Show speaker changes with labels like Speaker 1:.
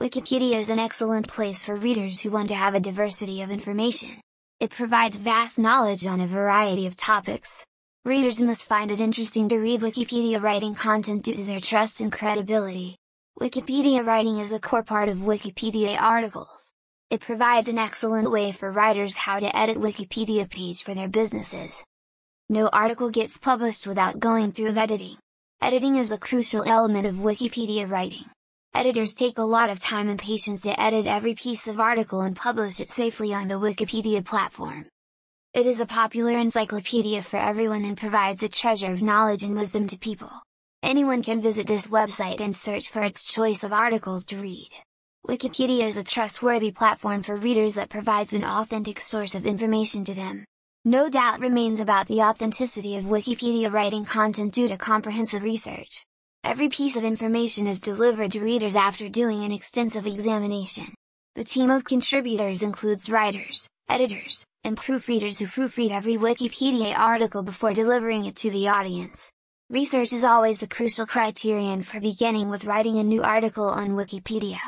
Speaker 1: Wikipedia is an excellent place for readers who want to have a diversity of information. It provides vast knowledge on a variety of topics. Readers must find it interesting to read Wikipedia writing content due to their trust and credibility. Wikipedia writing is a core part of Wikipedia articles. It provides an excellent way for writers how to edit Wikipedia page for their businesses. No article gets published without going through editing. Editing is a crucial element of Wikipedia writing. Editors take a lot of time and patience to edit every piece of article and publish it safely on the Wikipedia platform. It is a popular encyclopedia for everyone and provides a treasure of knowledge and wisdom to people. Anyone can visit this website and search for its choice of articles to read. Wikipedia is a trustworthy platform for readers that provides an authentic source of information to them. No doubt remains about the authenticity of Wikipedia writing content due to comprehensive research. Every piece of information is delivered to readers after doing an extensive examination. The team of contributors includes writers, editors, and proofreaders who proofread every Wikipedia article before delivering it to the audience. Research is always the crucial criterion for beginning with writing a new article on Wikipedia.